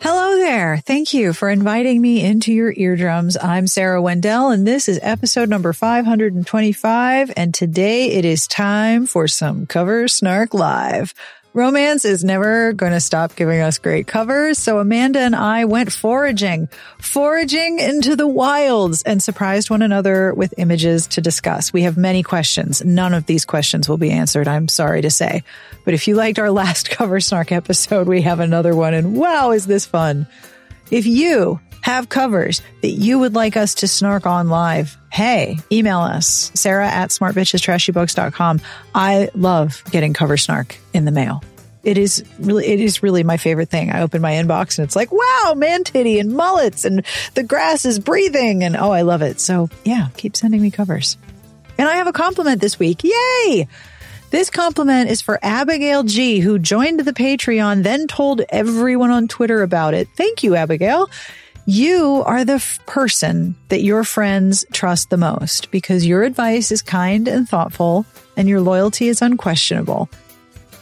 Hello there. Thank you for inviting me into your eardrums. I'm Sarah Wendell, and this is episode number 525. And today it is time for some Cover Snark Live. Romance is never going to stop giving us great covers. So Amanda and I went foraging, foraging into the wilds and surprised one another with images to discuss. We have many questions. None of these questions will be answered. I'm sorry to say. But if you liked our last cover snark episode, we have another one and wow, is this fun. If you have covers that you would like us to snark on live, hey, email us, sarah at smartbitchestrashybooks.com. I love getting cover snark in the mail. It is really, it is really my favorite thing. I open my inbox and it's like, wow, man titty and mullets and the grass is breathing. And oh, I love it. So yeah, keep sending me covers. And I have a compliment this week. Yay! This compliment is for Abigail G, who joined the Patreon, then told everyone on Twitter about it. Thank you, Abigail. You are the f- person that your friends trust the most because your advice is kind and thoughtful and your loyalty is unquestionable.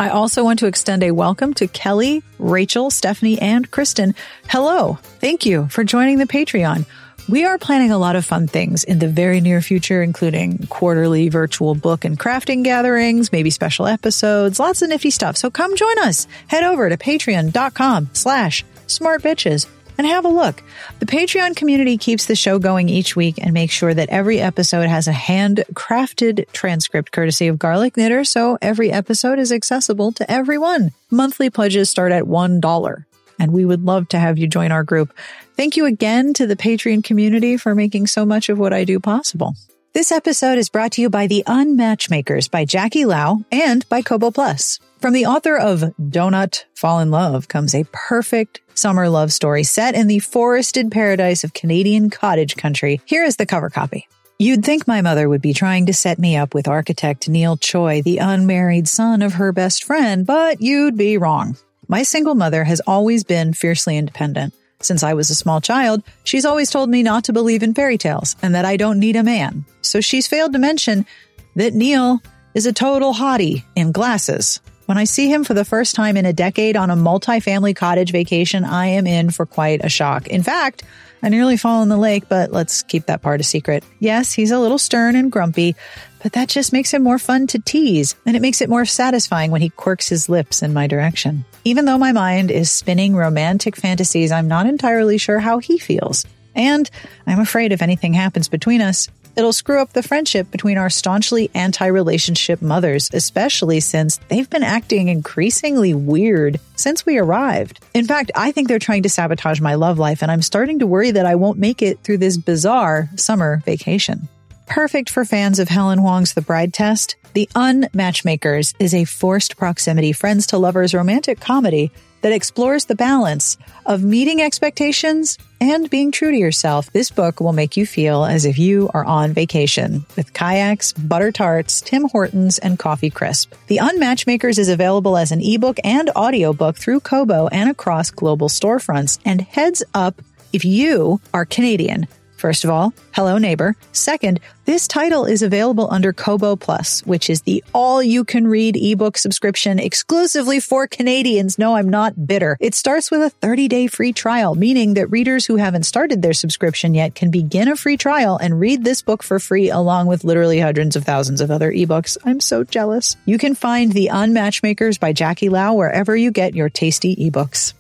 I also want to extend a welcome to Kelly, Rachel, Stephanie, and Kristen. Hello. Thank you for joining the Patreon. We are planning a lot of fun things in the very near future, including quarterly virtual book and crafting gatherings, maybe special episodes, lots of nifty stuff. So come join us. Head over to patreon.com slash smartbitches and have a look. The Patreon community keeps the show going each week and makes sure that every episode has a handcrafted transcript courtesy of Garlic Knitter, so every episode is accessible to everyone. Monthly pledges start at $1, and we would love to have you join our group. Thank you again to the Patreon community for making so much of what I do possible. This episode is brought to you by The Unmatchmakers by Jackie Lau and by Kobo Plus. From the author of Donut Fall in Love comes a perfect summer love story set in the forested paradise of Canadian cottage country. Here is the cover copy. You'd think my mother would be trying to set me up with architect Neil Choi, the unmarried son of her best friend, but you'd be wrong. My single mother has always been fiercely independent. Since I was a small child, she's always told me not to believe in fairy tales and that I don't need a man. So she's failed to mention that Neil is a total hottie in glasses. When I see him for the first time in a decade on a multi-family cottage vacation, I am in for quite a shock. In fact, I nearly fall in the lake, but let's keep that part a secret. Yes, he's a little stern and grumpy, but that just makes him more fun to tease, and it makes it more satisfying when he quirks his lips in my direction. Even though my mind is spinning romantic fantasies, I'm not entirely sure how he feels. And I'm afraid if anything happens between us, it'll screw up the friendship between our staunchly anti relationship mothers, especially since they've been acting increasingly weird since we arrived. In fact, I think they're trying to sabotage my love life, and I'm starting to worry that I won't make it through this bizarre summer vacation. Perfect for fans of Helen Hoang's The Bride Test, The Unmatchmakers is a forced proximity friends to lovers romantic comedy that explores the balance of meeting expectations and being true to yourself. This book will make you feel as if you are on vacation with kayaks, butter tarts, Tim Hortons, and coffee crisp. The Unmatchmakers is available as an ebook and audiobook through Kobo and across global storefronts. And heads up, if you are Canadian, First of all, hello neighbor. Second, this title is available under Kobo Plus, which is the all you can read ebook subscription exclusively for Canadians. No, I'm not bitter. It starts with a 30 day free trial, meaning that readers who haven't started their subscription yet can begin a free trial and read this book for free along with literally hundreds of thousands of other ebooks. I'm so jealous. You can find The Unmatchmakers by Jackie Lau wherever you get your tasty ebooks.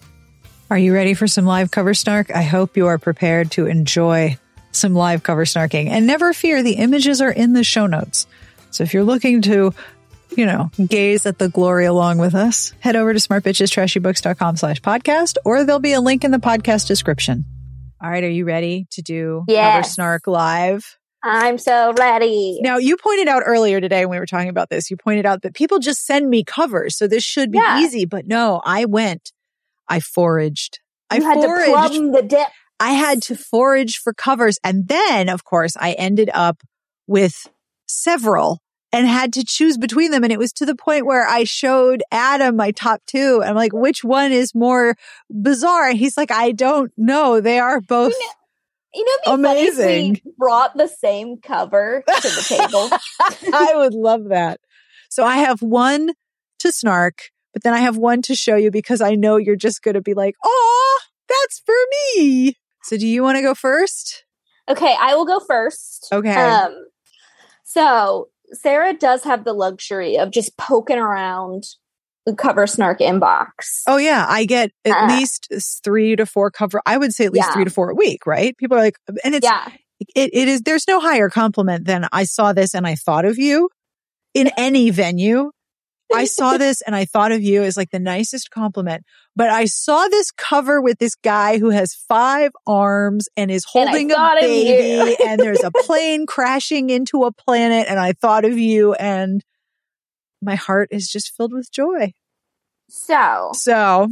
Are you ready for some live cover snark? I hope you are prepared to enjoy some live cover snarking. And never fear, the images are in the show notes. So if you're looking to, you know, gaze at the glory along with us, head over to smartbitchestrashybooks.com slash podcast, or there'll be a link in the podcast description. All right. Are you ready to do yes. cover snark live? I'm so ready. Now, you pointed out earlier today when we were talking about this, you pointed out that people just send me covers. So this should be Yeah. easy, but no, I went, I foraged. I you had foraged. to plumb the dip. I had to forage for covers. And then, of course, I ended up with several and had to choose between them. And it was to the point where I showed Adam my top two. I'm like, which one is more bizarre? And he's like, I don't know. They are both. You know, funny if Amazing. brought the same cover to the table. I would love that. So I have one to snark, but then I have one to show you because I know you're just going to be like, oh, that's for me. So do you want to go first? okay, I will go first. Okay. Um, so Sarah does have the luxury of just poking around the cover snark inbox. Oh yeah, I get at Uh, least three to four cover. I would say at least Yeah. three to four a week, right? People are like, and it's yeah. it, it is. There's no higher compliment than I saw this and I thought of you in any venue. I saw this and I thought of you as like the nicest compliment. But I saw this cover with this guy who has five arms and is And holding a of you. baby and there's a plane crashing into a planet and I thought of you and my heart is just filled with joy. So So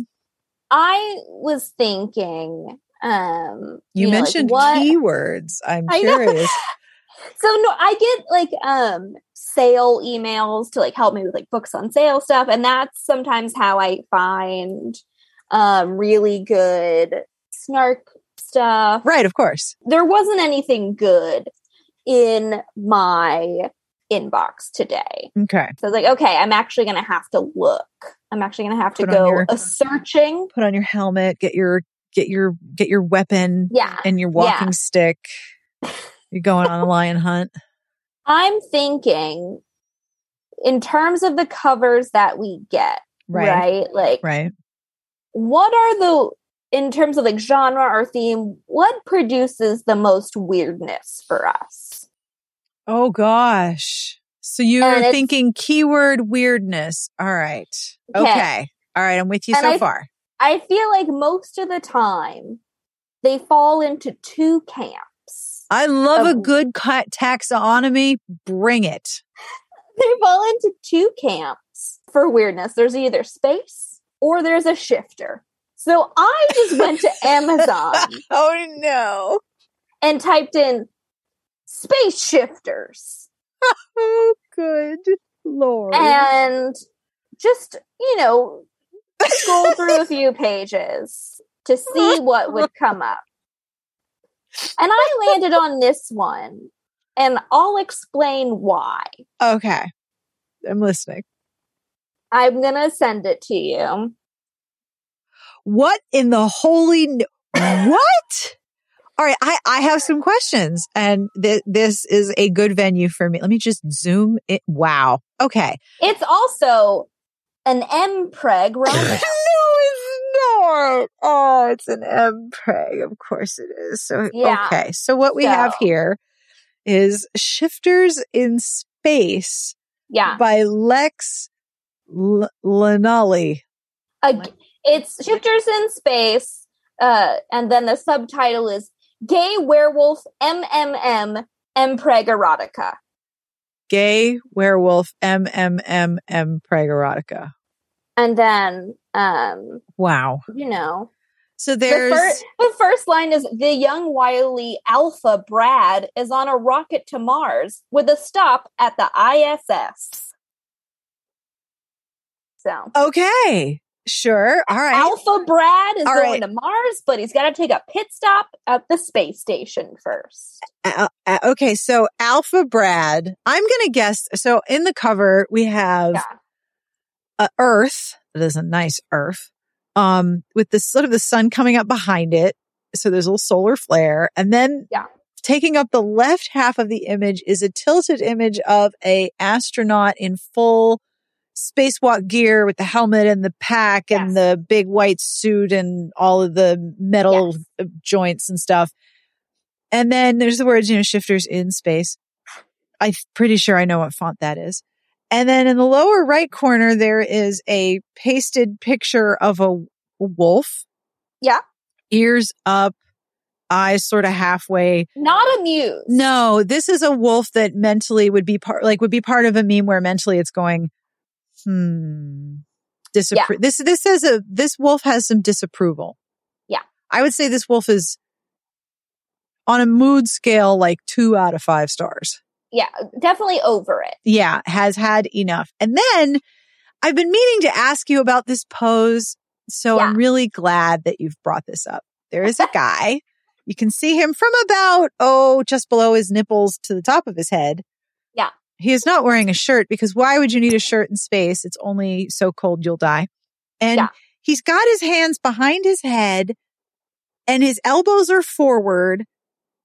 I was thinking, um, you, know, like, mentioned keywords. I'm I know. curious. So no, I get like um sale emails to like help me with like books on sale stuff, and that's sometimes how I find um really good snark stuff. right, of course. There wasn't anything good in my inbox today. Okay. So I was like, okay, I'm actually gonna have to look. I'm actually gonna have to Put on go your- a searching. Put on your helmet, get your get your get your weapon Yeah. and your walking stick. You're going on a lion hunt. I'm thinking in terms of the covers that we get, Right. right? Like Right. what are the in terms of like genre or theme what produces the most weirdness for us Oh gosh. So you're thinking keyword weirdness. All right. Okay. Okay. All right. I'm with you And so I- far. i feel like most of the time they fall into two camps I love a good cut taxonomy. Bring it. they fall into two camps for weirdness there's either space or there's a shifter so i just went to amazon Oh no. and typed in space shifters Oh good lord. and just you know scroll through a few pages to see what would come up and i landed on this one and i'll explain why okay. I'm listening. i'm gonna send it to you What in the holy n- what? All right, I, I have some questions, and th- this is a good venue for me. Let me just zoom it. Wow. Okay. it's also an mpreg no, romance not. Oh, it's an MPreg. Of course it is. So Yeah. okay. So what we have here is Shifters in Space yeah by Lex L- Lanali. It's shifters in space uh and then the subtitle is gay werewolf mmm mpreg erotica Gay Werewolf MMMM Preg Erotica. and then um Wow. you know So the, there's fir- the first line is the young wily alpha brad is on a rocket to mars with a stop at the iss so okay. Sure. All right. Alpha Brad is All going right. to Mars, but he's got to take a pit stop at the space station first. Uh, uh, okay. So Alpha Brad, I'm going to guess. So in the cover, we have Yeah. A Earth. That is a nice Earth. Um, with the sort of the sun coming up behind it. So there's a little solar flare. And then Yeah. taking up the left half of the image is a tilted image of a astronaut in full spacewalk gear with the helmet and the pack and the big white suit and all of the metal uh, joints and stuff. And then there's the words, you know, shifters in space. I'm pretty sure I know what font that is. And then in the lower right corner, there is a pasted picture of a wolf. Yeah. Ears up, eyes sort of halfway. Not amused. No, this is a wolf that mentally would be part, like would be part of a meme where mentally it's going, hmm, disappro- This, this says a, this wolf has some disapproval. Yeah. I would say this wolf is on a mood scale, like two out of five stars. Yeah, definitely over it. Yeah, has had enough. And then I've been meaning to ask you about this pose. So I'm really glad that you've brought this up. There is a guy. You can see him from about, oh, just below his nipples to the top of his head. Yeah. He is not wearing a shirt because why would you need a shirt in space? It's only so cold you'll die. And Yeah. he's got his hands behind his head and his elbows are forward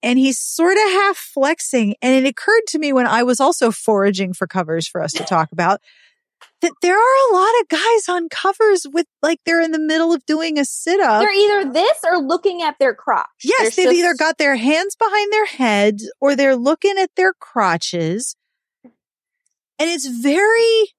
and he's sort of half flexing. And it occurred to me when I was also foraging for covers for us to talk about that there are a lot of guys on covers with like they're in the middle of doing a sit up. They're either this or looking at their crotch. Yes, There's they've just- either got their hands behind their heads or they're looking at their crotches. And it's very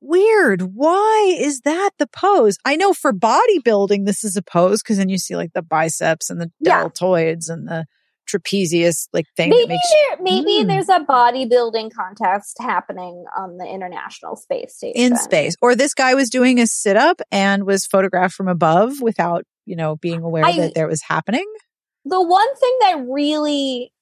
weird. Why is that the pose? I know for bodybuilding, this is a pose because then you see like the biceps and the Yeah. deltoids and the trapezius like thing maybe that makes there, maybe Mm. there's a bodybuilding contest happening on the International Space Station in space. Or this guy was doing a sit up and was photographed from above without, you know, being aware I- that there was happening. The one thing that really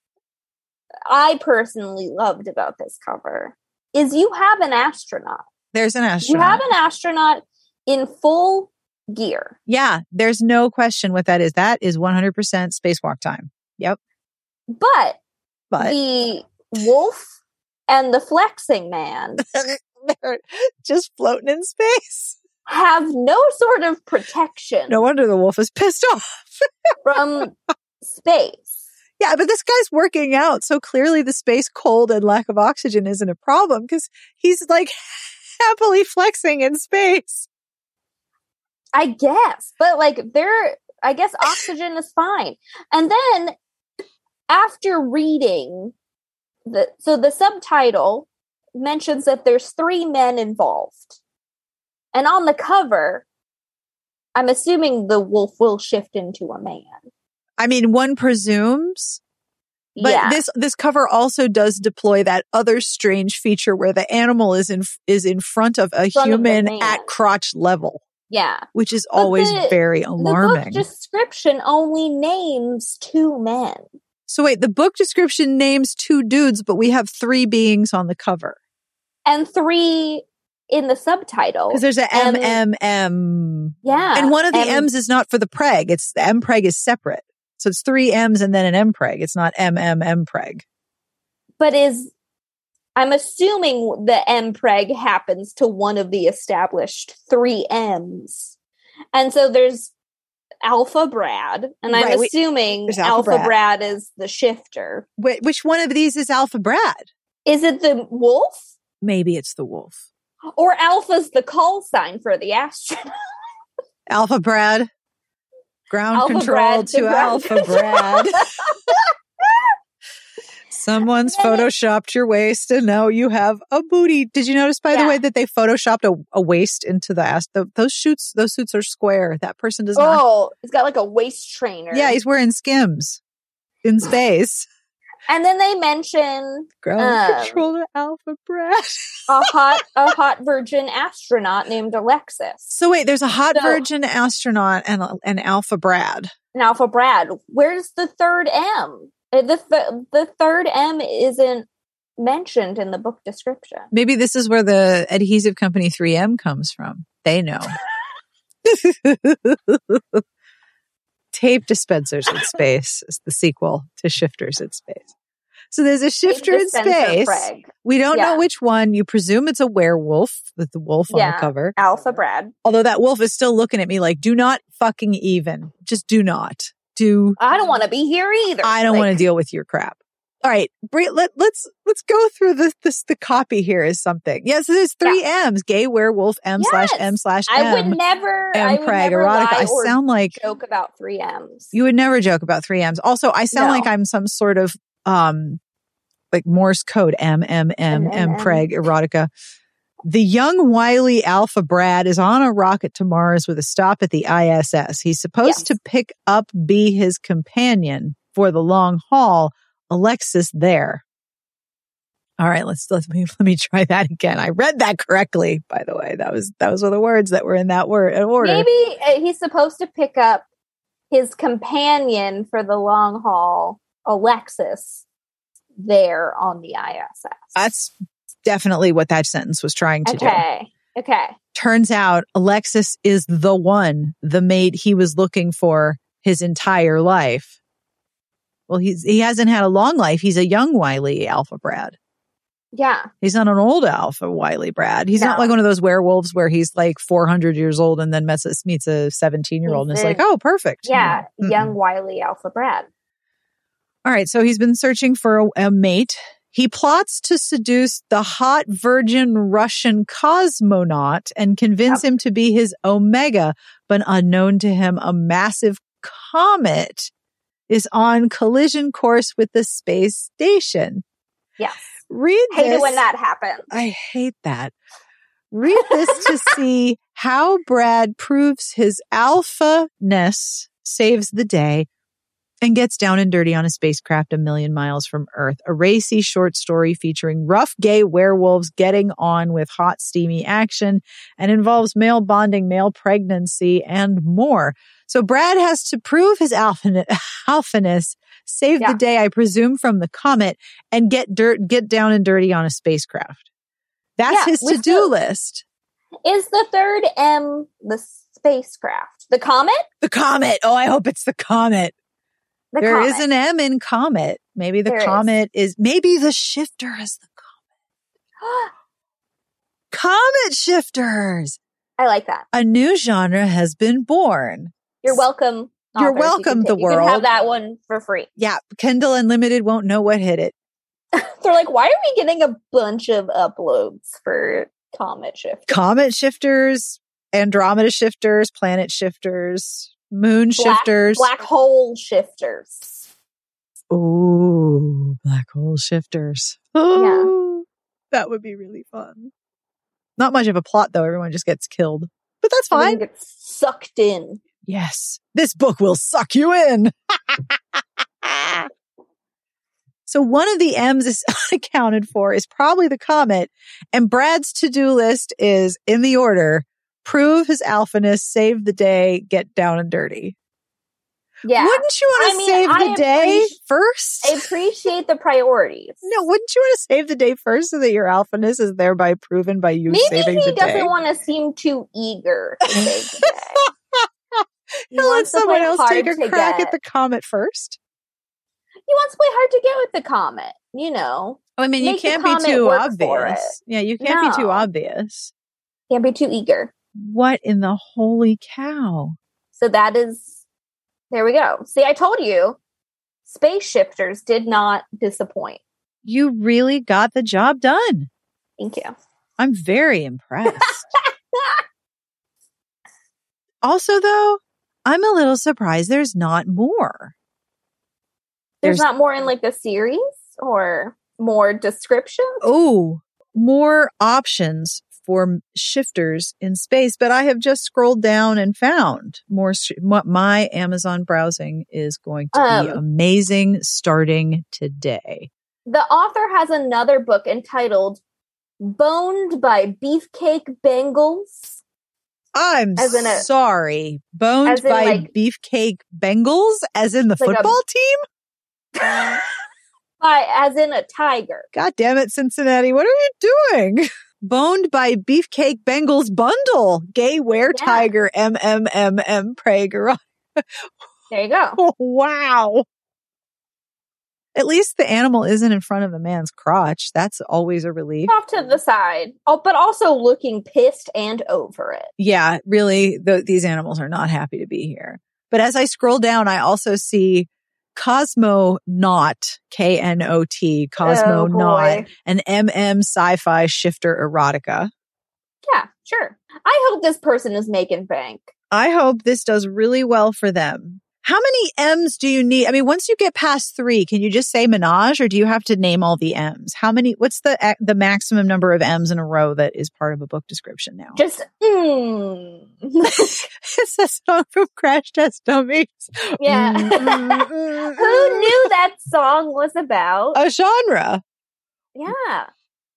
I personally loved about this cover is you have an astronaut. There's an astronaut. You have an astronaut in full gear. Yeah, there's no question what that is. That is 100% spacewalk time. But, But the wolf and the flexing man they're just floating in space. have no sort of protection No wonder the wolf is pissed off. from space. Yeah, but this guy's working out. So clearly the space cold and lack of oxygen isn't a problem because he's like happily flexing in space. I guess, but like there, I guess oxygen is fine. And then after reading the, so the subtitle mentions that there's three men involved. And on the cover, I'm assuming the wolf will shift into a man. I mean, one presumes, but yeah. this this cover also does deploy that other strange feature where the animal is in is in front of a Front human man. at crotch level, yeah. which is But always the- very The book alarming. description only names two men. So wait, the book description names two dudes, but we have three beings on the cover and three in the subtitle. because there's a M- M M yeah. and one of the M- M's is not for the preg. It's the M preg is separate, so it's three M's and then an M preg. It's not M M M preg. but is I'm assuming the M preg happens to one of the established three M's. And so there's Alpha Brad, and I'm Right, assuming Alpha, Alpha Brad. is the shifter. Wh- which one of these is Alpha Brad? Is it the wolf? Maybe it's the wolf. Or Alpha's the call sign for the astronaut? Alpha Brad. Ground Alpha control Brad to ground Alpha. Brad. Someone's photoshopped your waist and now you have a booty. Did you notice by the way that they photoshopped a, a waist into the ass? The, those shoots, those suits are square. That person does not. Oh, he's got like a waist trainer. Yeah, he's wearing skims in space. and then they mention Ground Um, control to Alpha Brad. a hot a hot virgin astronaut named Alexis. So wait, there's a hot So- virgin astronaut and an Alpha Brad. An Alpha Brad, where's the third M? Uh, The th- the third M isn't mentioned in the book description. Maybe this is where the adhesive company 3M comes from. They know. Tape dispensers in space is the sequel to Shifters in space. So there's a shifter in space. We don't Yeah. know which one. You presume it's a werewolf with the wolf on the cover. Alpha Brad. Although that wolf is still looking at me like, do not fucking even. Just do not. Do I don't want to be here either. I don't Like, want to deal with your crap. All right, let, let's let's go through this. This the copy here is something. Yes, there's three M's: gay werewolf M slash Yes. M slash I M would never. I M never erotica. I sound like joke about three M's. you would never joke about three M's. Also, I sound No. like I'm some sort of um like Morse code M M M M, Craig erotica. The young Wiley Alpha Brad is on a rocket to Mars with a stop at the ISS. He's supposed Yes. to pick up be his companion for the long haul. Alexis there. All right, let's let me let me try that again. I read that correctly, by the way. That was that was one of the words that were in that word order. Maybe uh, he's supposed to pick up his companion for the long haul, Alexis, there on the ISS. That's definitely what that sentence was trying to do. okay. Okay. Turns out Alexis is the one, the mate he was looking for his entire life. Well, he's he hasn't had a long life. He's a young Wiley Alpha Brad. Yeah. He's not an old Alpha Wiley Brad. He's not like one of those werewolves where he's like 400 years old and then meets a, meets a 17 year old and is like, oh, perfect. Yeah. Mm-mm. Young Wiley Alpha Brad. All right. So he's been searching for a, a mate. He plots to seduce the hot virgin Russian cosmonaut and convince him to be his Omega, but unknown to him, a massive comet is on collision course with the space station. Yes. Read Hate this. it when that happens. I hate that. Read this to see how Brad proves his alpha-ness, saves the day, and gets down and dirty on a spacecraft a million miles from Earth. A racy short story featuring rough gay werewolves getting on with hot, steamy action and involves male bonding, male pregnancy, and more. So Brad has to prove his alpha- alphaness, save Yeah. the day, I presume, from the comet, and get dirt, get down and dirty on a spacecraft. That's Yeah, his to-do list. Is the third M the spacecraft? The comet? The comet. Oh, I hope it's the comet. The There comet. is an M in comet. Maybe the There is. comet is. maybe the shifter is the comet comet shifters. I like that. A new genre has been born. You're welcome. You're authors. You welcome, can the ta- You can world. have that one for free. Yeah, Kindle Unlimited won't know what hit it. They're like, why are we getting a bunch of uploads for Comet Shift? Comet shifters, Andromeda shifters, planet shifters, moon Black- shifters. Black hole shifters. Ooh, black hole shifters. Oh, that would be really fun. Not much of a plot though. Everyone just gets killed, but that's fine. gets sucked in. Yes, this book will suck you in. so one of the M's is accounted for is probably the comet, and Brad's to-do list is in the order: prove his alphaness, save the day, get down and dirty. Yeah. Wouldn't you want to I mean, save I the day first? I appreciate the priorities. No, wouldn't you want to save the day first so that your alphaness is thereby proven by you Maybe saving he the doesn't want to seem too eager to save the day. He He'll let wants someone else take a crack get. at the comet first. He wants to play hard to get with the comet. You know, I mean, you Make the can't be too obvious. Yeah, you can't be too obvious. can't be too eager. What in the holy cow? So that is, there we go. See, I told you, space shifters did not disappoint. You really got the job done. Thank you. I'm very impressed. also, though, I'm a little surprised there's not more. There's, There's- not more in like the series or more description. oh, more options for shifters in space, but I have just scrolled down and found more. My Amazon browsing is going to be Um, amazing starting today. The author has another book entitled Boned by Beefcake Bengals. I'm as in a- sorry, boned by like- beefcake Bengals, as in the Like a- football team. By, as in a tiger. God damn it, Cincinnati! What are you doing? boned by Beefcake Bengals bundle. Gay wear Yeah. tiger MMMM Prager. There you go. Wow. At least the animal isn't in front of the man's crotch. That's always a relief. Off to the side. Oh, but also looking pissed and over it. Yeah, really, th- these animals are not happy to be here. But as I scroll down, I also see Cosmo Knot, K N O T, Cosmo Oh, boy. Knot, an MM sci fi shifter erotica. Yeah, sure. I hope this person is making bank. I hope this does really well for them. How many M's do you need? I mean, once you get past three, can you just say menage or do you have to name all the M's? How many, what's the, uh, the maximum number of M's in a row that is part of a book description now? Just, mm. it's a song from Crash Test Dummies. yeah. Mm, mm, mm, Who knew that song was about? A genre. yeah.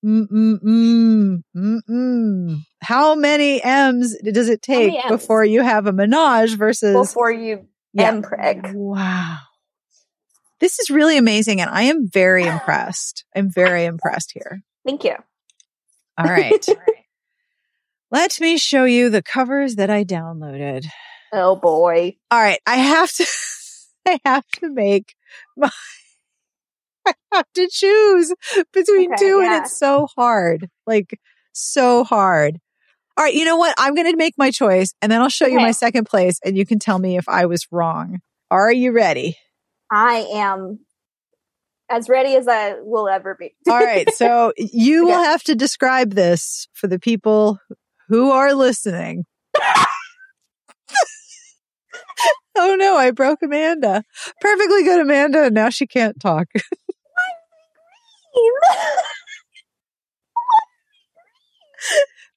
Mm, mm, mm, mm, mm. How many M's does it take many Ms? before you have a menage versus Before you Yeah. M preg. Wow. This is really amazing and I am very impressed. I'm very impressed here. Thank you. All right. Let me show you the covers that I downloaded. Oh boy. All right. I have to, I have to make my, I have to choose between Okay, two and it's so hard. Like so hard. All right. You know what? I'm going to make my choice and then I'll show you my second place and you can tell me if I was wrong. Are you ready? I am as ready as I will ever be. All right. So you will have to describe this for the people who are listening. oh no, I broke Amanda. Perfectly good Amanda. and Now she can't talk.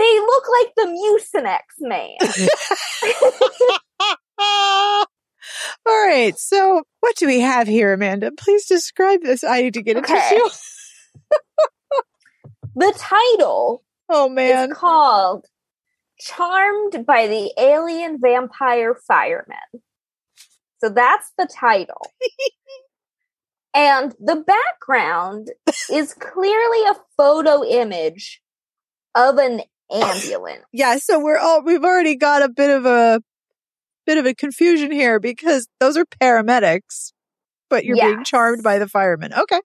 they look like the Mucinex man. All right. So what do we have here, Amanda? Please describe this. I need to get a Okay. tissue. the title Oh man. is called Charmed by the Alien Vampire Fireman. So that's the title. and the background is clearly a photo image of an ambulance. Yeah, so we're all we've already got a bit of a bit of a confusion here because those are paramedics, but you're being charmed by the firemen. Okay,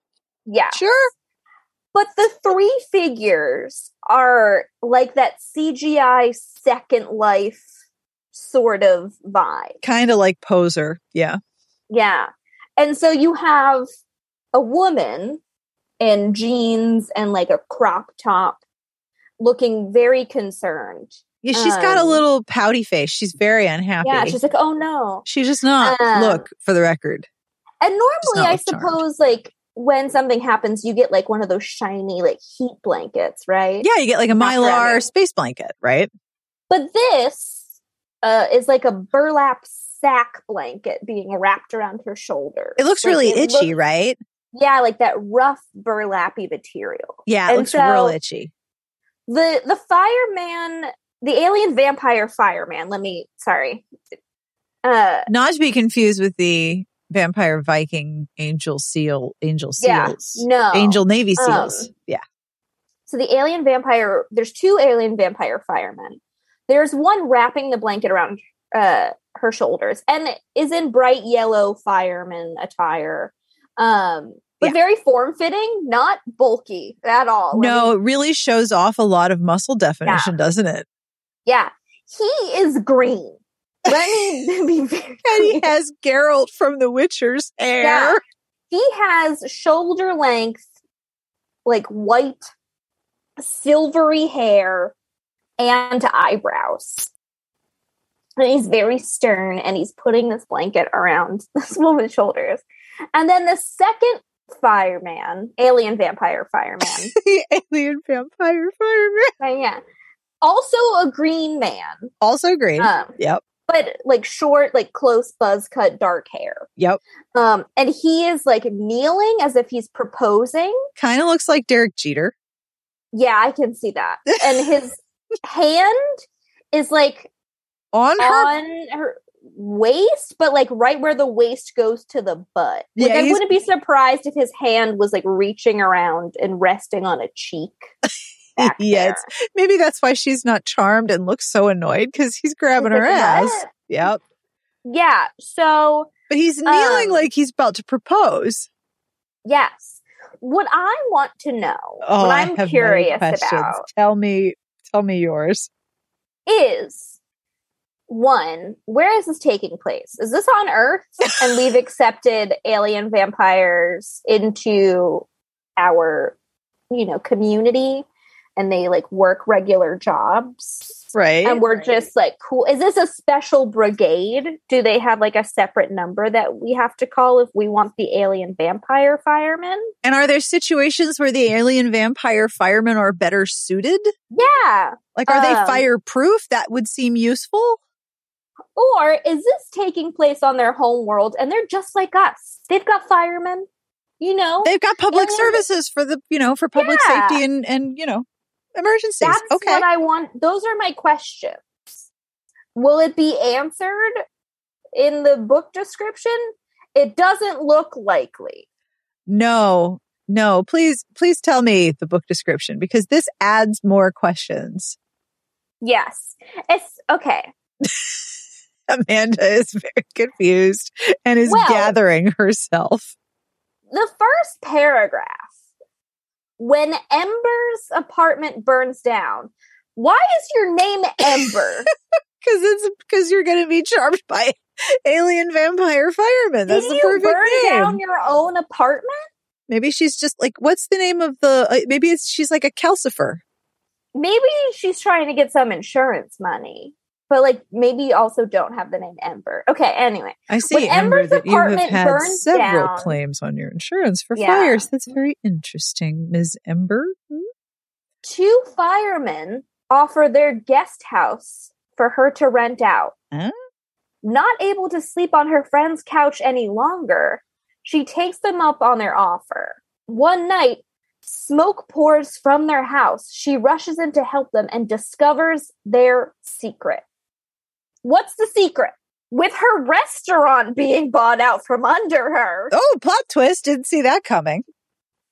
Yeah. sure. But the three figures are like that CGI second life sort of vibe. Kind of like poser. Yeah. Yeah. And so you have a woman in jeans and like a crop top looking very concerned. Yeah, she's got a Um, little pouty face. She's very unhappy. Yeah, she's like, oh no. She's just not Um, look for the record. And normally, I look charmed. suppose, like when something happens, you get like one of those shiny, like heat blankets, right? Yeah, you get like a mylar space blanket, right? But this uh, is like a burlap sack blanket being wrapped around her shoulder. It looks Like, really it itchy, looks- right? Yeah, like that rough burlappy material. Yeah, it And looks real itchy. The the fireman the alien vampire fireman let me sorry uh Not to be confused with the vampire Viking angel seal, angel seals, Yeah, no. angel navy seals. Um, yeah. so the alien vampire there's two alien vampire firemen there's one wrapping the blanket around uh her shoulders and is in bright yellow fireman attire. Um but Yeah. very form fitting, not bulky at all. No, it really shows off a lot of muscle definition, doesn't it? yeah. He is green. Let me be very And he has Geralt from The Witcher's hair. Yeah. He has shoulder length, like white, silvery hair and eyebrows. And he's very stern and he's putting this blanket around this woman's shoulders. And then the second fireman, alien vampire fireman, the alien vampire fireman. uh, yeah, also a green man, Also green. um, yep. but like short, like close buzz cut, dark hair. Yep. Um, and he is like kneeling as if he's proposing. Kind of looks like Derek Jeter. Yeah, I can see that. And his hand is like On her. on her waist, but like right where the waist goes to the butt. Like Yeah, I wouldn't be surprised if his hand was like reaching around and resting on a cheek. Yeah, it's- maybe that's why she's not charmed and looks so annoyed because he's grabbing her ass. Yep. Yeah. So But he's kneeling Um, like he's about to propose. yes. What I want to know, Oh, what I I'm curious about Tell me, tell me yours. is one, where is this taking place? Is this on Earth? and we've accepted alien vampires into our, you know, community and they like work regular jobs. Right. And we're just like, cool. Is this a special brigade? Do they have like a separate number that we have to call if we want the alien vampire firemen? And are there situations where the alien vampire firemen are better suited? Yeah. Like, are they Um, fireproof? That would seem useful. Or is this taking place on their home world and they're just like us? They've got firemen, you know? They've got public alien- services for the, you know, for public Yeah. safety and, and, you know, emergencies. That's okay. what I want. Those are my questions. Will it be answered in the book description? It doesn't look likely. no, no, please, please tell me the book description because this adds more questions. Yes. It's okay. Amanda is very confused and is Well- gathering herself. The first paragraph when Ember's apartment burns down, why is your name Ember? Because it's because you're going to be charmed by alien vampire firemen. That's Did the you perfect burn name. down your own apartment? maybe she's just like, what's the name of the? Uh, maybe it's she's like a calcifer. Maybe she's trying to get some insurance money, but like maybe also don't have the name Ember. Okay, anyway. I see, When Amber, Ember's that you have apartment had burns several down- claims on your insurance for Yeah. fires. That's very interesting, Ms. Ember. Hmm? two firemen offer their guest house for her to rent out. Huh? Not able to sleep on her friend's couch any longer, she takes them up on their offer. One night, smoke pours from their house. She rushes in to help them and discovers their secret. What's the secret? With her restaurant being bought out from under her, Oh, plot twist! Didn't see that coming.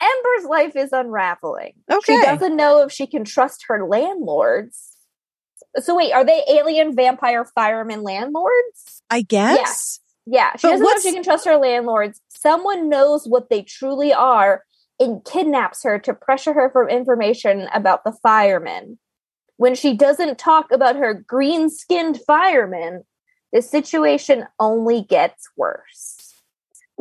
Ember's life is unraveling. Okay. She doesn't know if she can trust her landlords. So wait, are they alien vampire fireman landlords? I guess. Yeah, she But doesn't know if she can trust her landlords. Someone knows what they truly are and kidnaps her to pressure her for information about the firemen. When she doesn't talk about her green skinned firemen, the situation only gets worse.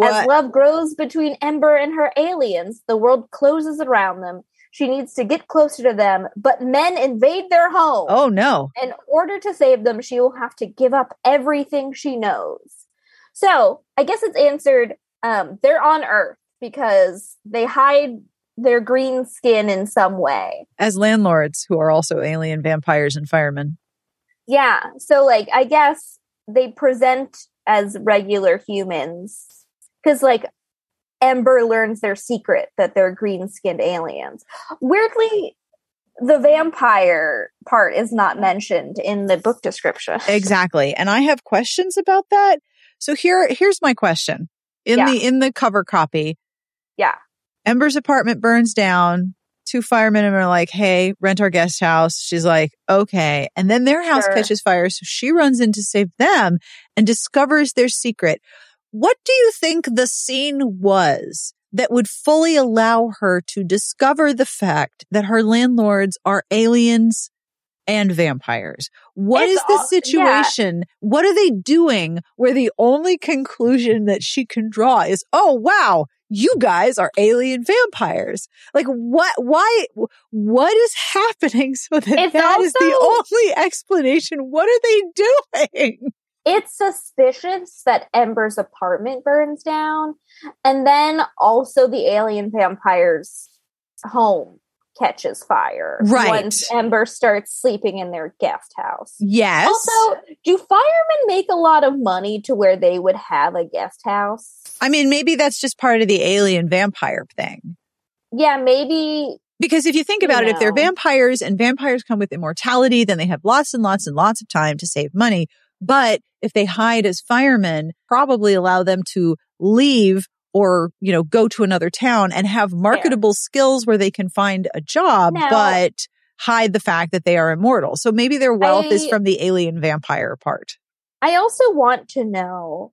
As love grows between Ember and her aliens, the world closes around them. She needs to get closer to them, but men invade their home. Oh no! In order to save them, she will have to give up everything she knows. So, I guess it's answered um, they're on Earth because they hide their green skin in some way. As landlords who are also alien vampires and firemen. Yeah. So, like, I guess they present as regular humans because, like, Ember learns their secret that they're green skinned aliens. Weirdly, the vampire part is not mentioned in the book description. Exactly. And I have questions about that. So here here's my question. In Yeah. the in the cover copy, Yeah. Ember's apartment burns down. two firemen are like, hey, rent our guest house. She's like, okay. And then their house Sure. catches fire. So she runs in to save them and discovers their secret. What do you think the scene was that would fully allow her to discover the fact that her landlords are aliens and vampires? What It's is the all- yeah. situation? What are they doing where the only conclusion that she can draw is, oh, wow, you guys are alien vampires. Like what, why, what is happening so that It's that is the only explanation? What are they doing? it's suspicious that Ember's apartment burns down, and then also the alien vampire's home catches fire. Right. Once Ember starts sleeping in their guest house. Yes. Also, do firemen make a lot of money to where they would have a guest house? I mean, maybe that's just part of the alien vampire thing. Yeah, maybe. Because if you think You about it, if they're vampires and vampires come with immortality, then they have lots and lots and lots of time to save money. But if they hide as firemen, probably allow them to leave or, you know, go to another town and have marketable skills where they can find a job, Now- but hide the fact that they are immortal. So maybe their wealth is from the alien vampire part. I also want to know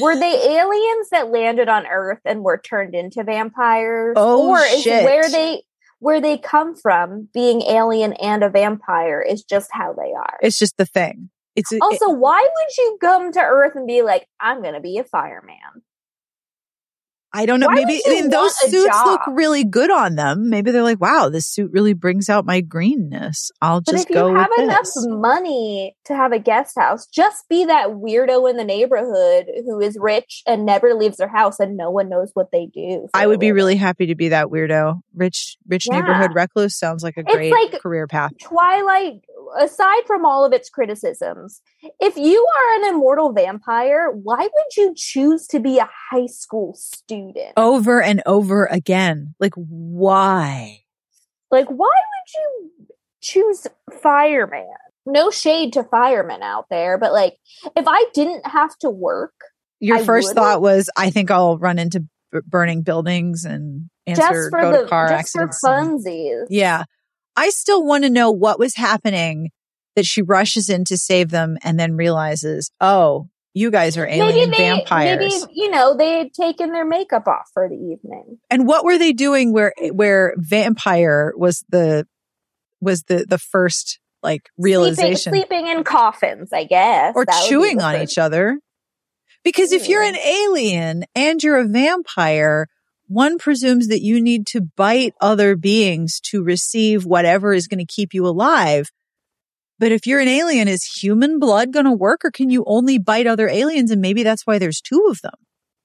were they aliens that landed on Earth and were turned into vampires? Oh, or is shit. where they where they come from, being alien and a vampire, is just how they are. It's just the thing. It's a- also, why would you come to Earth and be like, I'm gonna be a fireman? I don't know. Why Maybe I mean, those suits look really good on them. Maybe they're like, wow, this suit really brings out my greenness. I'll But just go. if you have enough this. money to have a guest house, just be that weirdo in the neighborhood who is rich and never leaves their house and no one knows what they do. I would be really happy to be that weirdo. Rich, rich Yeah. neighborhood recluse sounds like a It's great like- career path. Twilight, aside from all of its criticisms, if you are an immortal vampire, why would you choose to be a high school student? Over and over again. Like, why? Like, why would you choose fireman? No shade to firemen out there, but like, if I didn't have to work Your I first would. thought was, I think I'll run into b- burning buildings and answer, just for the car just for accidents. and- funsies, Yeah. I still want to know what was happening that she rushes in to save them and then realizes, oh, you guys are alien maybe they, vampires. maybe you know they had taken their makeup off for the evening. And what were they doing where where vampire was the was the the first like realization sleeping, sleeping in coffins, I guess, or That chewing on first- each other? Because if you're Hmm. an alien and you're a vampire, one presumes that you need to bite other beings to receive whatever is going to keep you alive. But if you're an alien, is human blood going to work or can you only bite other aliens? And maybe that's why there's two of them.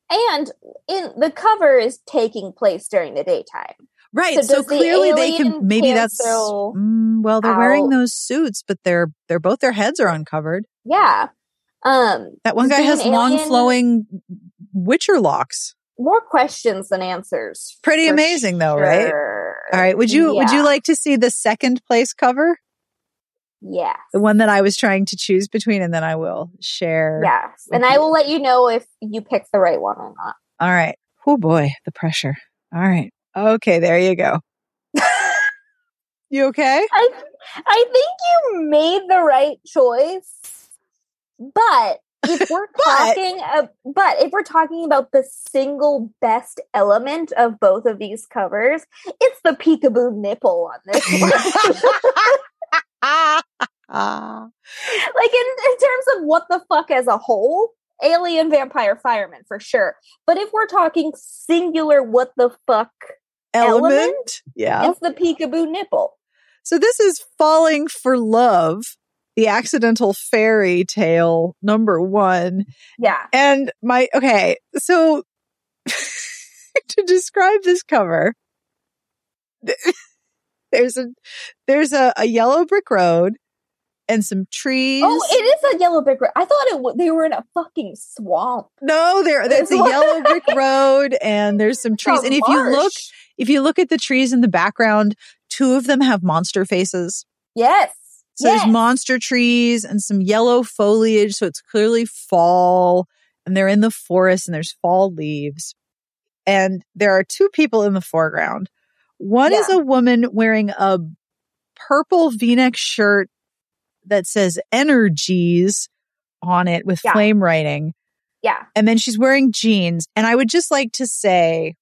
And in the cover is taking place during the daytime. Right. So So, does the clearly they can, maybe that's, mm, well, they're wearing those suits, but they're, they're both their heads are uncovered. Yeah. Um That one guy has long flowing witcher locks. More questions than answers. Pretty amazing though, right? All right. Would you, would you like to see the second place cover? Yes. The one that I was trying to choose between and then I will share. Yes. And with I will let you know if you pick the right one or not. All right. Oh boy, the pressure. All right. Okay. There you go. You okay? I I think you made the right choice. But if we're But- talking uh, but if we're talking about the single best element of both of these covers, it's the peekaboo nipple on this one. Ah. like in, in terms of what the fuck as a whole, alien vampire fireman for sure. But if we're talking singular what the fuck, Element. Element? Yeah. it's the peekaboo nipple. So this is Falling for Love, the accidental fairy tale number one. Yeah. And my, okay. So to describe this cover, there's a, there's a, a yellow brick road and some trees. Oh, it is a yellow brick road. I thought it w- they were in a fucking swamp. no, there, there's a yellow brick road and there's some trees. And if you look, if you look at the trees in the background, two of them have monster faces. yes, So yes. there's monster trees and some yellow foliage. So it's clearly fall and they're in the forest and there's fall leaves. And there are two people in the foreground. One is a woman wearing a purple v-neck shirt that says energies on it with Yeah. flame writing. Yeah. And then she's wearing jeans. And I would just like to say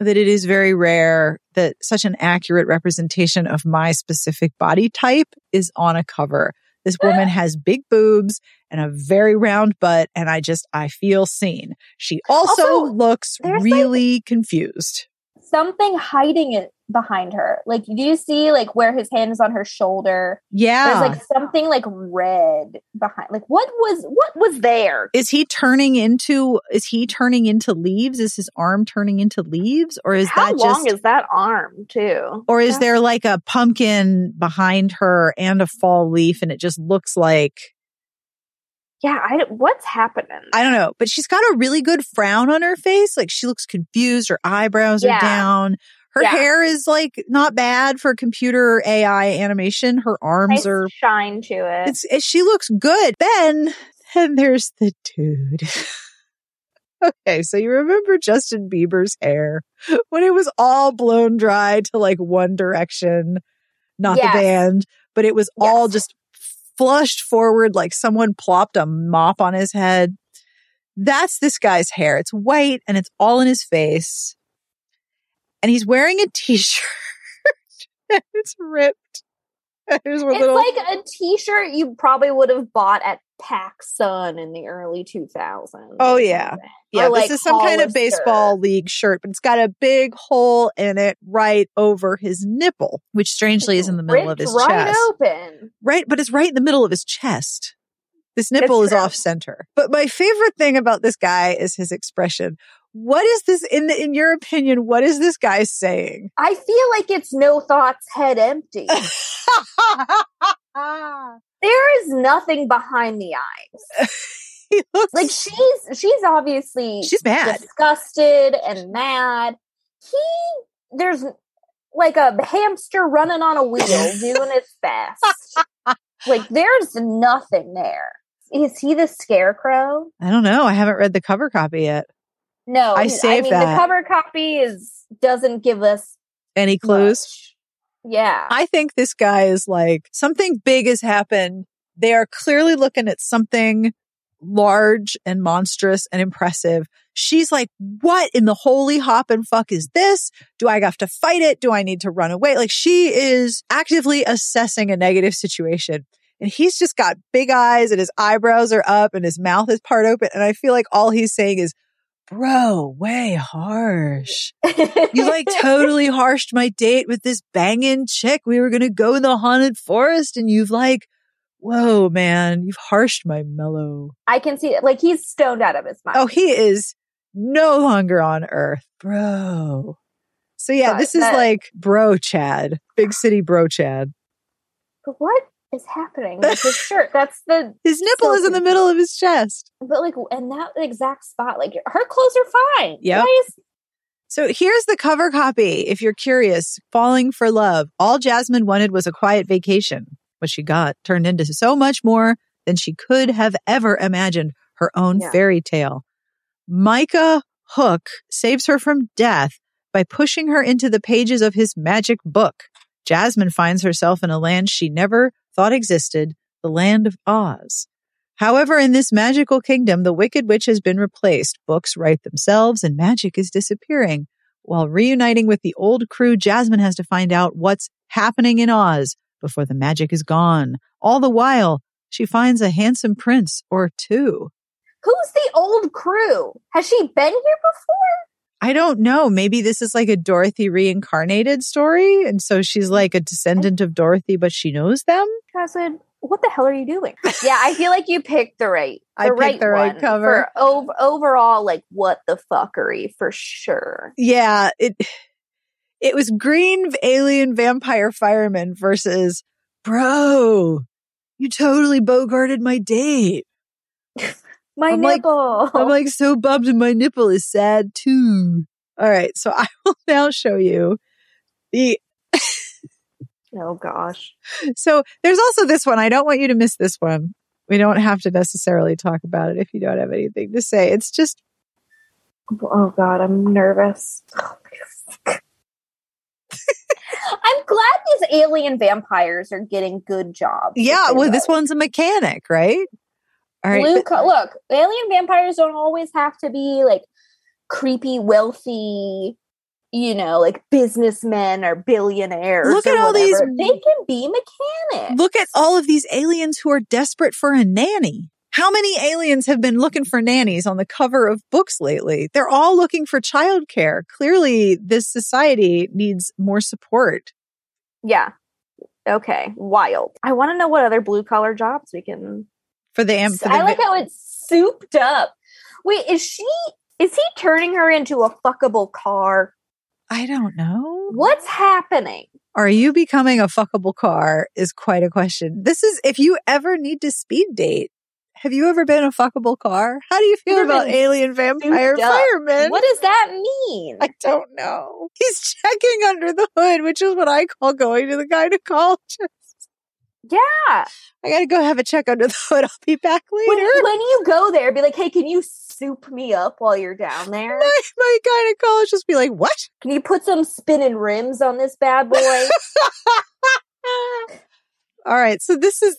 that it is very rare that such an accurate representation of my specific body type is on a cover. This ah. woman has big boobs and a very round butt. And I just, I feel seen. She also, Also, looks there's, like- really confused. Something hiding it behind her. Like, do you see like where his hand is on her shoulder? Yeah. There's like something like red behind. Like, what was what was there? is he turning into, is he turning into leaves? Is his arm turning into leaves? Or is How that long just, is that arm too? or is Yeah. there like a pumpkin behind her and a fall leaf and it just looks like Yeah, I, what's happening? I don't know, but she's got a really good frown on her face. Like she looks confused. Her eyebrows Yeah. are down. Her Yeah. hair is like not bad for computer AI animation. Her arms nice are, shine to it. it's, it, she looks good. Then, then there's the dude. okay. So you remember Justin Bieber's hair when it was all blown dry to like one direction, not Yes. the band, but it was all just flushed forward like someone plopped a mop on his head. That's this guy's hair. It's white and it's all in his face. And he's wearing a t-shirt. it's ripped. There's one It's little like a T-shirt you probably would have bought at PacSun in the early 2000s. Oh, yeah. Yeah, Or, like, this is some kind of baseball league shirt, but it's got a big hole in it right over his nipple, which strangely is in the middle of his right chest. open. Right, but it's right in the middle of his chest. This nipple is true. off center. But my favorite thing about this guy is his expression. What is this in in your opinion, what is this guy saying? I feel like it's no thoughts, head empty. there is nothing behind the eyes. looks Like she's she's obviously She's mad. disgusted and mad. He there's like a hamster running on a wheel doing its best. like there's nothing there. Is he the scarecrow? I don't know. I haven't read the cover copy yet. No, I I saved mean that. the cover copy is doesn't give us Any clues? much. Yeah, I think this guy is like something big has happened. They are clearly looking at something large and monstrous and impressive. She's like, what in the holy hop and fuck is this? Do I have to fight it? Do I need to run away? Like she is actively assessing a negative situation. And he's just got big eyes and his eyebrows are up and his mouth is part open. And I feel like all he's saying is, bro, way harsh. You like totally harshed my date with this banging chick. We were going to go in the haunted forest and you've like, whoa, man, you've harshed my mellow. I can see it. Like he's stoned out of his oh, mind. Oh, he is no longer on earth, bro. So yeah, But this is that- like bro Chad, big city bro Chad. But what is happening with his shirt? That's the His nipple is in the middle of his chest. but like in that exact spot. Like her clothes are fine. Is So here's the cover copy. If you're curious, Falling for Love. All Jasmine wanted was a quiet vacation. What she got turned into so much more than she could have ever imagined her own Yeah. fairy tale. Micah Hook saves her from death by pushing her into the pages of his magic book. Jasmine finds herself in a land she never thought existed, the land of Oz. However, in this magical kingdom, the Wicked Witch has been replaced. Books write themselves and magic is disappearing. While reuniting with the old crew, Jasmine has to find out what's happening in Oz before the magic is gone. All the while, she finds a handsome prince or two. who's the old crew? Has she been here before? I don't know. Maybe this is like a Dorothy reincarnated story. And so she's like a descendant of Dorothy, but she knows them. Jasmine, what the hell are you doing? yeah, I feel like you picked the right, the I right, the right one cover. for ov- overall. Like what the fuckery for sure. Yeah, it it was green alien vampire fireman versus bro. You totally bogarted my date. My I'm like- nipple. I'm like so bummed and my nipple is sad too. All right, so I will now show you the oh gosh. so there's also this one. I don't want you to miss this one. We don't have to necessarily talk about it if you don't have anything to say. It's just Oh god, I'm nervous. Oh, I'm glad these alien vampires are getting good jobs. Yeah, well, this one's a mechanic, right? All right. Blue co- look, alien vampires don't always have to be like creepy, wealthy, you know, like businessmen or billionaires. Look at all these- They can be mechanics. Look at all of these aliens who are desperate for a nanny. How many aliens have been looking for nannies on the cover of books lately? They're all looking for childcare. Clearly, this society needs more support. Yeah. Okay. Wild. I want to know what other blue collar jobs we can. For the, am- for the I like how it's souped up. Wait, is she? Is he turning her into a fuckable car? I don't know. What's happening? Are you becoming a fuckable car is quite a question. This is if you ever need to speed date. Have you ever been a fuckable car? How do you feel about alien vampire firemen? What does that mean? I don't know. He's checking under the hood, which is what I call going to the gynecologist. Yeah. I gotta go have a check under the hood. I'll be back later. when you go there, be like, hey, can you soup me up while you're down there? my, my gynecologist just be like, what? Can you put some spinning rims on this bad boy? All right. So this is,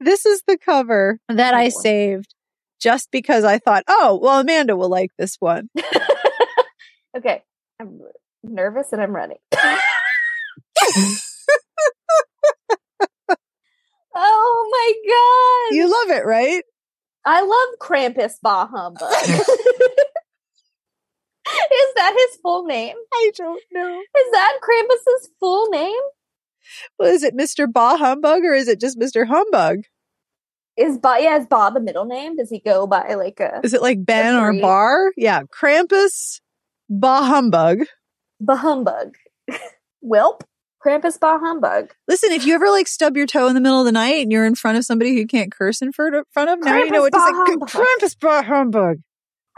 this is the cover that I boy. saved just because I thought, oh, well, Amanda will like this one. okay. I'm nervous and I'm ready. oh my god. You love it, right? I love Krampus Bah Humbug. Is that his full name? I don't know. Is that Krampus's full name? Well, is it Mr. Bah Humbug or is it just Mr. Humbug? Is Ba yeah, is Ba the middle name? Does he go by like a Is it like Ben or. Bar? Yeah. Krampus, Bah Humbug. Bah Humbug? Welp, Krampus Bah Humbug. Listen, if you ever like stub your toe in the middle of the night and you're in front of somebody who can't curse in front of, now you know what to say. Krampus bah humbug.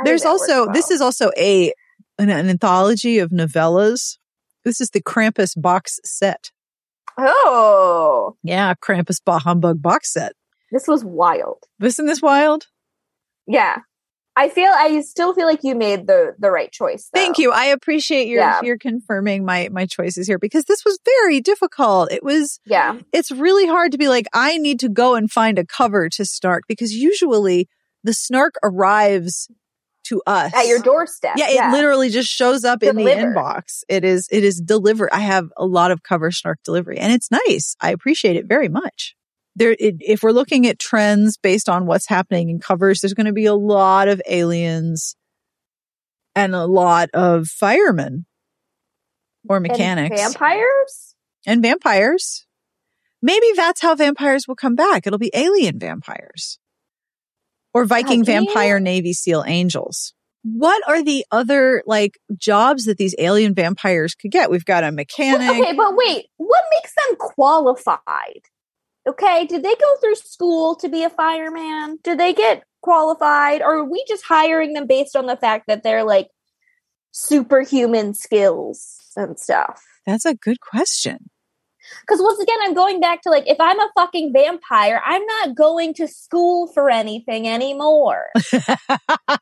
There's also this is also a an, an anthology of novellas. This is the Krampus box set. oh, Yeah, Krampus bah humbug box set. this was wild. Isn't this wild? Yeah, I feel I still feel like you made the the right choice. though. Thank you. I appreciate your Yeah. your confirming my my choices here because this was very difficult. It was Yeah, it's really hard to be like, I need to go and find a cover to Snark because usually the Snark arrives to us at your doorstep. Yeah, it literally just shows up in the inbox. It is it is delivered. I have a lot of cover Snark delivery and it's nice. I appreciate it very much. There, it, if we're looking at trends based on what's happening in covers, there's going to be a lot of aliens and a lot of firemen or And mechanics vampires. and vampires. Maybe that's how vampires will come back. It'll be alien vampires or Viking vampire Navy SEAL angels. What are the other like jobs that these alien vampires could get? We've got a mechanic. Okay, but wait, what makes them qualified? Okay, did they go through school to be a fireman? Did they get qualified, or are we just hiring them based on the fact that they're like superhuman skills and stuff? That's a good question. Because once again, I'm going back to like, if I'm a fucking vampire, I'm not going to school for anything anymore.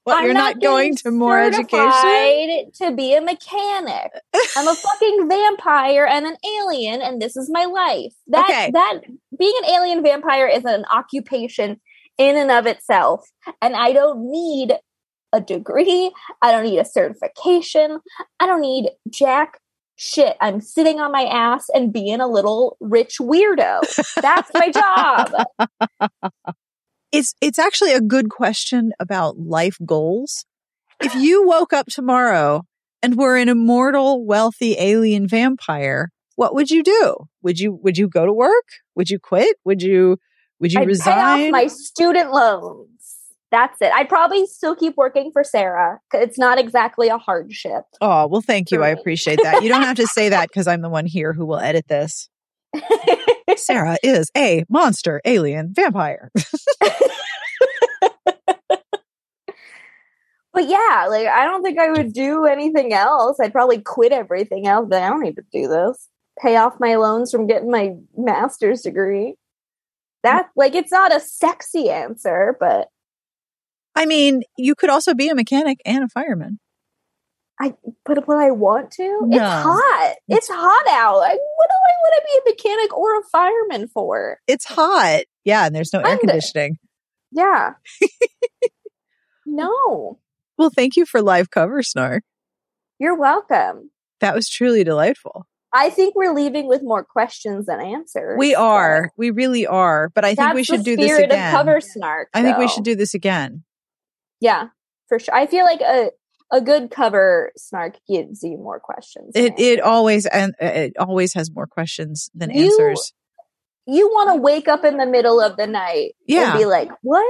well, I'm you're not, going to more education. To be a mechanic, I'm a fucking vampire and an alien, and this is my life. That Okay. that being an alien vampire is an occupation in and of itself, and I don't need a degree. I don't need a certification. I don't need jack shit. I'm sitting on my ass and being a little rich weirdo. That's my job. It's it's actually a good question about life goals. If you woke up tomorrow and were an immortal, wealthy alien vampire, what would you do? Would you would you go to work? Would you quit? Would you would you I'd pay resign? off my student loans. That's it. I'd probably still keep working for Sarah. It's not exactly a hardship. oh, well, thank you. I appreciate that. You don't have to say that because I'm the one here who will edit this. Sarah is a monster alien vampire. But yeah, like I don't think I would do anything else. I'd probably quit everything else. But I don't need to do this. Pay off my loans from getting my master's degree. That like it's not a sexy answer, but I mean, you could also be a mechanic and a fireman. I but would I want to? It's hot. It's hot out. Like, what do I want to be a mechanic or a fireman for? It's hot. Yeah, and there's no air conditioning. Yeah. no. Well, thank you for live cover, Snark. You're welcome. That was truly delightful. I think we're leaving with more questions than answers. We so are. We really are. But I think we should do this again. Of cover snark. I think we should do this again. Yeah, for sure. I feel like a a good cover snark gives you more questions. It it always and it always has more questions than You- answers. you want to wake up in the middle of the night Yeah. and be like, "What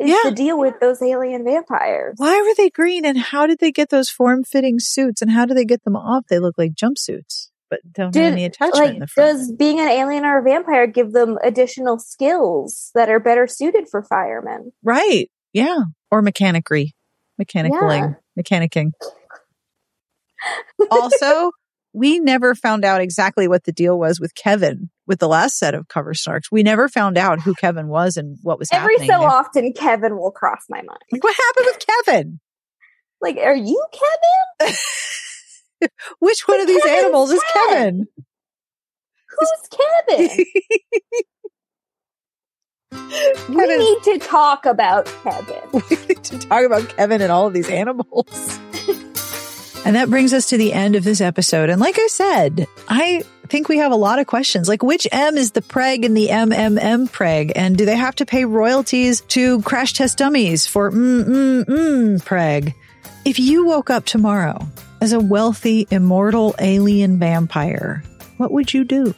is Yeah. the deal with those alien vampires?" Why were they green and how did they get those form fitting suits and how do they get them off? They look like jumpsuits, but don't have any attachment in like the front. does being an alien or a vampire give them additional skills that are better suited for firemen? right. Yeah. Or mechanicry. Mechanicling. Mechanicking. also, we never found out exactly what the deal was with Kevin with the last set of cover snarks. We never found out who Kevin was and what was Every happening. so there. often, Kevin will cross my mind. Like, what happened with Kevin? Like, are you Kevin? Which one of these Kevin's animals is. Kevin? Who's Kevin? we Kevin- need to talk about Kevin. we need to talk about Kevin and all of these animals. and that brings us to the end of this episode. And like I said, I think we have a lot of questions. Like which M is the preg and the MMM preg? And do they have to pay royalties to crash test dummies for mm, mm, mm preg? If you woke up tomorrow as a wealthy, immortal alien vampire, what would you do?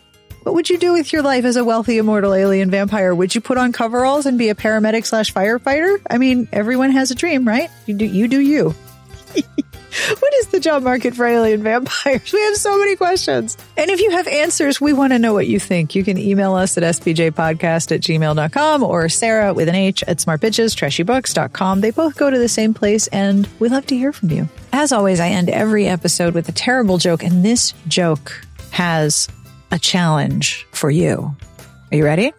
What would you do with your life as a wealthy, immortal alien vampire? Would you put on coveralls and be a paramedic slash firefighter? I mean, everyone has a dream, right? You do, you do you. what is the job market for alien vampires? We have so many questions. And if you have answers, we want to know what you think. You can email us at spjpodcast at gmail.com or Sarah with an H at smartbitches, trashybooks.com. They both go to the same place and we love to hear from you. As always, I end every episode with a terrible joke and this joke has a challenge for you. Are you ready?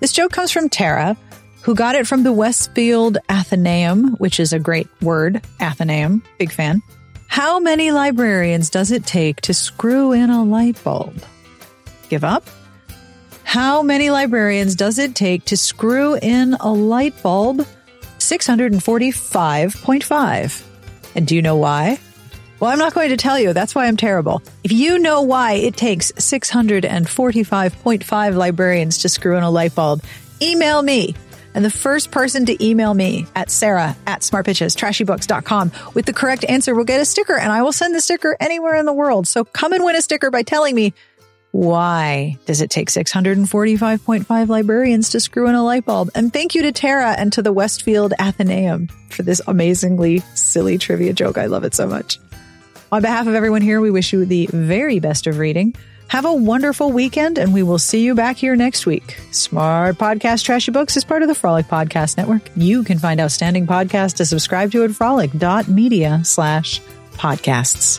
This joke comes from Tara, who got it from the Westfield Athenaeum, which is a great word. Athenaeum, big fan. How many librarians does it take to screw in a light bulb? Give up? How many librarians does it take to screw in a light bulb? 645.5. And do you know why? Well, I'm not going to tell you. That's why I'm terrible. If you know why it takes 645.5 librarians to screw in a light bulb, email me. And the first person to email me at Sarah at smartbitches, trashybooks.com with the correct answer will get a sticker and I will send the sticker anywhere in the world. So come and win a sticker by telling me why does it take 645.5 librarians to screw in a light bulb? And thank you to Tara and to the Westfield Athenaeum for this amazingly silly trivia joke. I love it so much. On behalf of everyone here, we wish you the very best of reading. Have a wonderful weekend, and we will see you back here next week. Smart Podcast Trashy Books is part of the Frolic Podcast Network. You can find outstanding podcasts to subscribe to at frolic.media slash podcasts.